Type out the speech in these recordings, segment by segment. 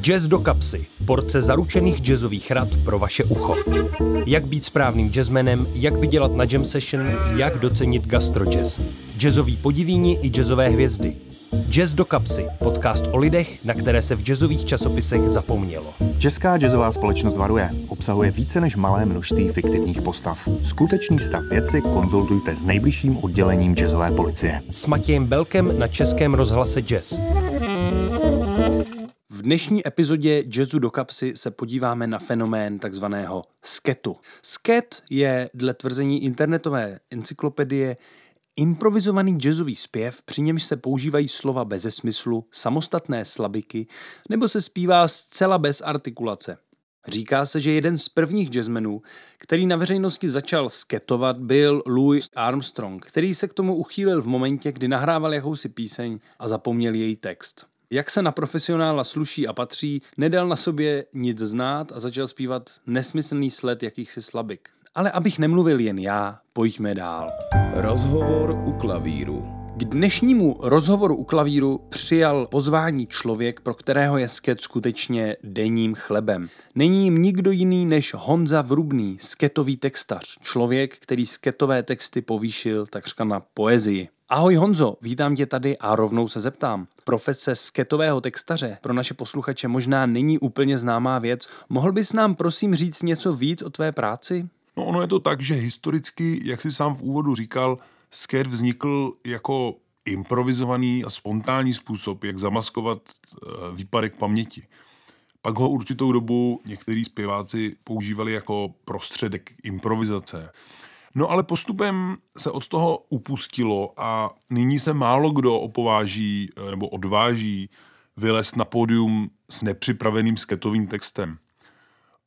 Jazz do kapsy. Porce zaručených jazzových rad pro vaše ucho. Jak být správným jazzmenem, jak vydělat na jam session, jak docenit gastrojazz. Jazzový podivíni i jazzové hvězdy. Jazz do kapsy. Podcast o lidech, na které se v jazzových časopisech zapomnělo. Česká jazzová společnost varuje. Obsahuje více než malé množství fiktivních postav. Skutečný stav věci konzultujte s nejbližším oddělením jazzové policie. S Matějem Belkem na Českém rozhlase Jazz. V dnešní epizodě Jazzu do kapsy se podíváme na fenomén takzvaného sketu. Sket je dle tvrzení internetové encyklopedie improvizovaný jazzový zpěv, při němž se používají slova bez smyslu, samostatné slabiky nebo se zpívá zcela bez artikulace. Říká se, že jeden z prvních jazzmenů, který na veřejnosti začal sketovat, byl Louis Armstrong, který se k tomu uchýlil v momentě, kdy nahrával jakousi píseň a zapomněl její text. Jak se na profesionála sluší a patří, nedal na sobě nic znát a začal zpívat nesmyslný sled jakýchsi slabik. Ale abych nemluvil jen já, pojďme dál. Rozhovor u klavíru. K dnešnímu rozhovoru u klavíru přijal pozvání člověk, pro kterého je sket skutečně denním chlebem. Není jim nikdo jiný než Honza Vrubný, sketový textař, člověk, který sketové texty povýšil takřka na poezii. Ahoj Honzo, vítám tě tady a rovnou se zeptám. Profese sketového textaře pro naše posluchače možná není úplně známá věc. Mohl bys nám prosím říct něco víc o tvé práci? No ono je to tak, že historicky, jak si sám v úvodu říkal, sket vznikl jako improvizovaný a spontánní způsob, jak zamaskovat eh, výpadek paměti. Pak ho určitou dobu některý zpěváci používali jako prostředek improvizace. No ale postupem se od toho upustilo a nyní se málo kdo opováží eh, nebo odváží vylézt na pódium s nepřipraveným sketovým textem.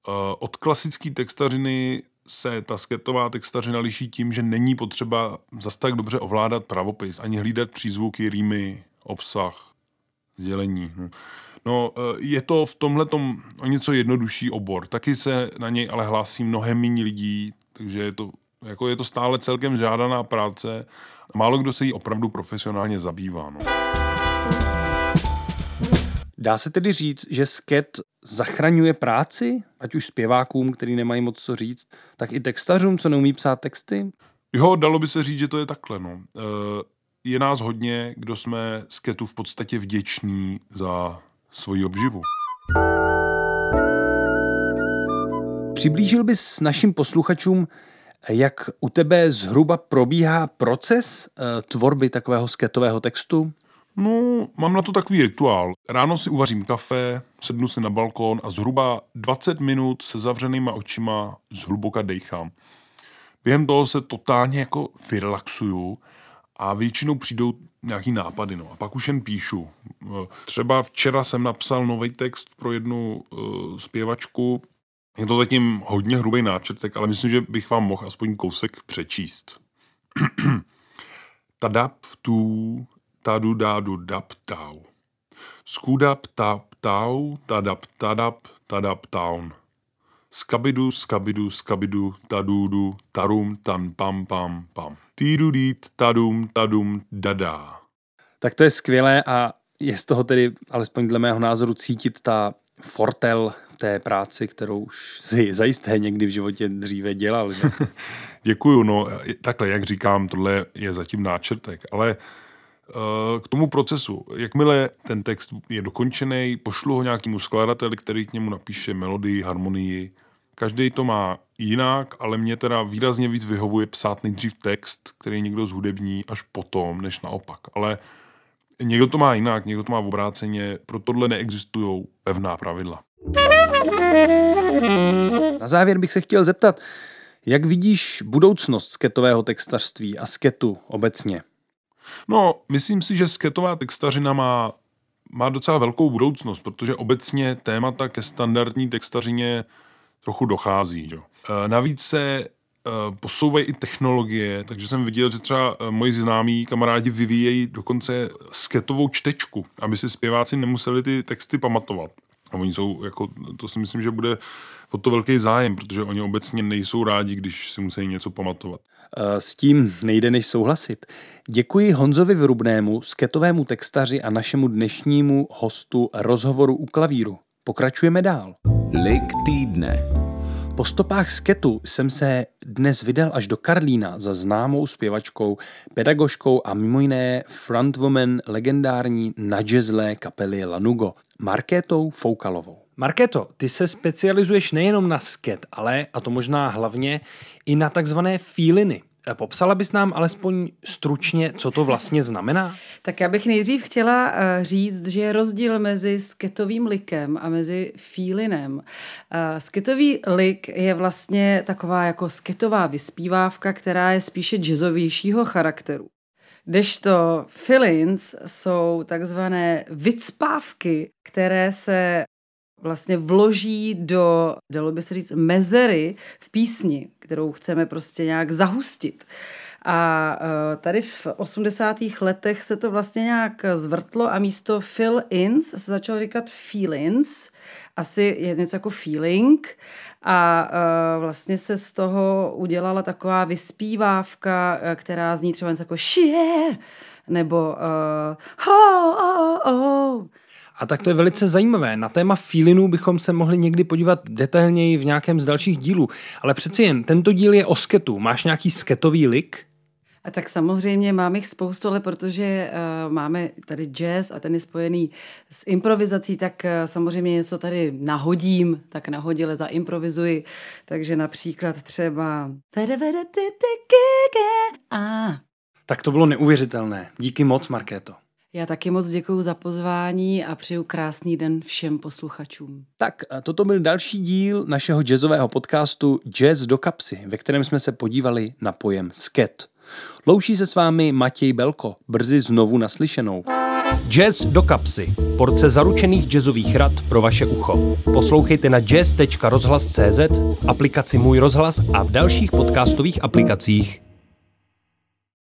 Eh, od klasické textařiny se ta sketová textařina liší tím, že není potřeba zas tak dobře ovládat pravopis, ani hlídat přízvuky, rýmy, obsah, sdělení. No, no eh, je to v tomhle o něco jednodušší obor. Taky se na něj ale hlásí mnohem méně lidí, takže je to, jako je to stále celkem žádaná práce. Málo kdo se jí opravdu profesionálně zabývá. No. Dá se tedy říct, že sket zachraňuje práci, ať už zpěvákům, který nemají moc co říct, tak i textařům, co neumí psát texty? Jo, dalo by se říct, že to je takhle. No. E, je nás hodně, kdo jsme sketu v podstatě vděční za svoji obživu. Přiblížil bys našim posluchačům, jak u tebe zhruba probíhá proces e, tvorby takového sketového textu? No, mám na to takový rituál. Ráno si uvařím kafe, sednu si na balkon a zhruba 20 minut se zavřenýma očima zhluboka dejchám. Během toho se totálně jako vyrelaxuju a většinou přijdou nějaký nápady, no. A pak už jen píšu. Třeba včera jsem napsal nový text pro jednu uh, zpěvačku. Je to zatím hodně hrubý náčrtek, ale myslím, že bych vám mohl aspoň kousek přečíst. Tadap tu tadu dádu dap tau. Skudap tap tau, tadap tadap, tadap taun. Skabidu, skabidu, skabidu, tadudu, tarum, tan, pam, pam, pam. Týdu, dít, tadum, tadum, dadá. Tak to je skvělé a je z toho tedy, alespoň dle mého názoru, cítit ta fortel té práci, kterou už si zajisté někdy v životě dříve dělal. Že? Děkuju, no takhle, jak říkám, tohle je zatím náčrtek, ale Eh, k tomu procesu. Jakmile ten text je dokončený, pošlu ho nějakému skladateli, který k němu napíše melodii, harmonii. Každý to má jinak, ale mě teda výrazně víc vyhovuje psát nejdřív text, který někdo zhudební až potom, než naopak. Ale někdo to má jinak, někdo to má v obráceně, pro tohle neexistují pevná pravidla. Na závěr bych se chtěl zeptat, jak vidíš budoucnost sketového textařství a sketu obecně? No, myslím si, že sketová textařina má, má docela velkou budoucnost, protože obecně témata ke standardní textařině trochu dochází. Jo. E, navíc se e, posouvají i technologie, takže jsem viděl, že třeba e, moji známí kamarádi vyvíjejí dokonce sketovou čtečku, aby si zpěváci nemuseli ty texty pamatovat. A oni jsou, jako, to si myslím, že bude o to velký zájem, protože oni obecně nejsou rádi, když si musí něco pamatovat. Eh, s tím nejde než souhlasit. Děkuji Honzovi Vrubnému, sketovému textaři a našemu dnešnímu hostu rozhovoru u klavíru. Pokračujeme dál. Lik týdne. Po stopách sketu jsem se dnes vydal až do Karlína za známou zpěvačkou, pedagožkou a mimo jiné frontwoman legendární nadžezlé kapely Lanugo, Markétou Foukalovou. Markéto, ty se specializuješ nejenom na sket, ale, a to možná hlavně, i na takzvané feeliny. Popsala bys nám alespoň stručně, co to vlastně znamená? Tak já bych nejdřív chtěla eh, říct, že je rozdíl mezi sketovým likem a mezi feelinem. Eh, sketový lik je vlastně taková jako sketová vyspívávka, která je spíše jazzovějšího charakteru. Kdežto feelings jsou takzvané vycpávky, které se vlastně vloží do, dalo by se říct, mezery v písni, kterou chceme prostě nějak zahustit. A e, tady v 80. letech se to vlastně nějak zvrtlo a místo fill-ins se začalo říkat feelings, asi je něco jako feeling a e, vlastně se z toho udělala taková vyspívávka, e, která zní třeba něco jako shit, nebo uh, ho, oh, oh, oh. A tak to je velice zajímavé. Na téma feelinu bychom se mohli někdy podívat detailněji v nějakém z dalších dílů. Ale přeci jen, tento díl je o sketu. Máš nějaký sketový lik? A tak samozřejmě mám jich spoustu, ale protože uh, máme tady jazz a ten je spojený s improvizací, tak uh, samozřejmě něco tady nahodím, tak nahodile zaimprovizuji. Takže například třeba... Tak to bylo neuvěřitelné. Díky moc, Markéto. Já taky moc děkuji za pozvání a přeju krásný den všem posluchačům. Tak, toto byl další díl našeho jazzového podcastu Jazz do kapsy, ve kterém jsme se podívali na pojem sket. Loučí se s vámi Matěj Belko, brzy znovu naslyšenou. Jazz do kapsy. Porce zaručených jazzových rad pro vaše ucho. Poslouchejte na jazz.rozhlas.cz, aplikaci Můj rozhlas a v dalších podcastových aplikacích.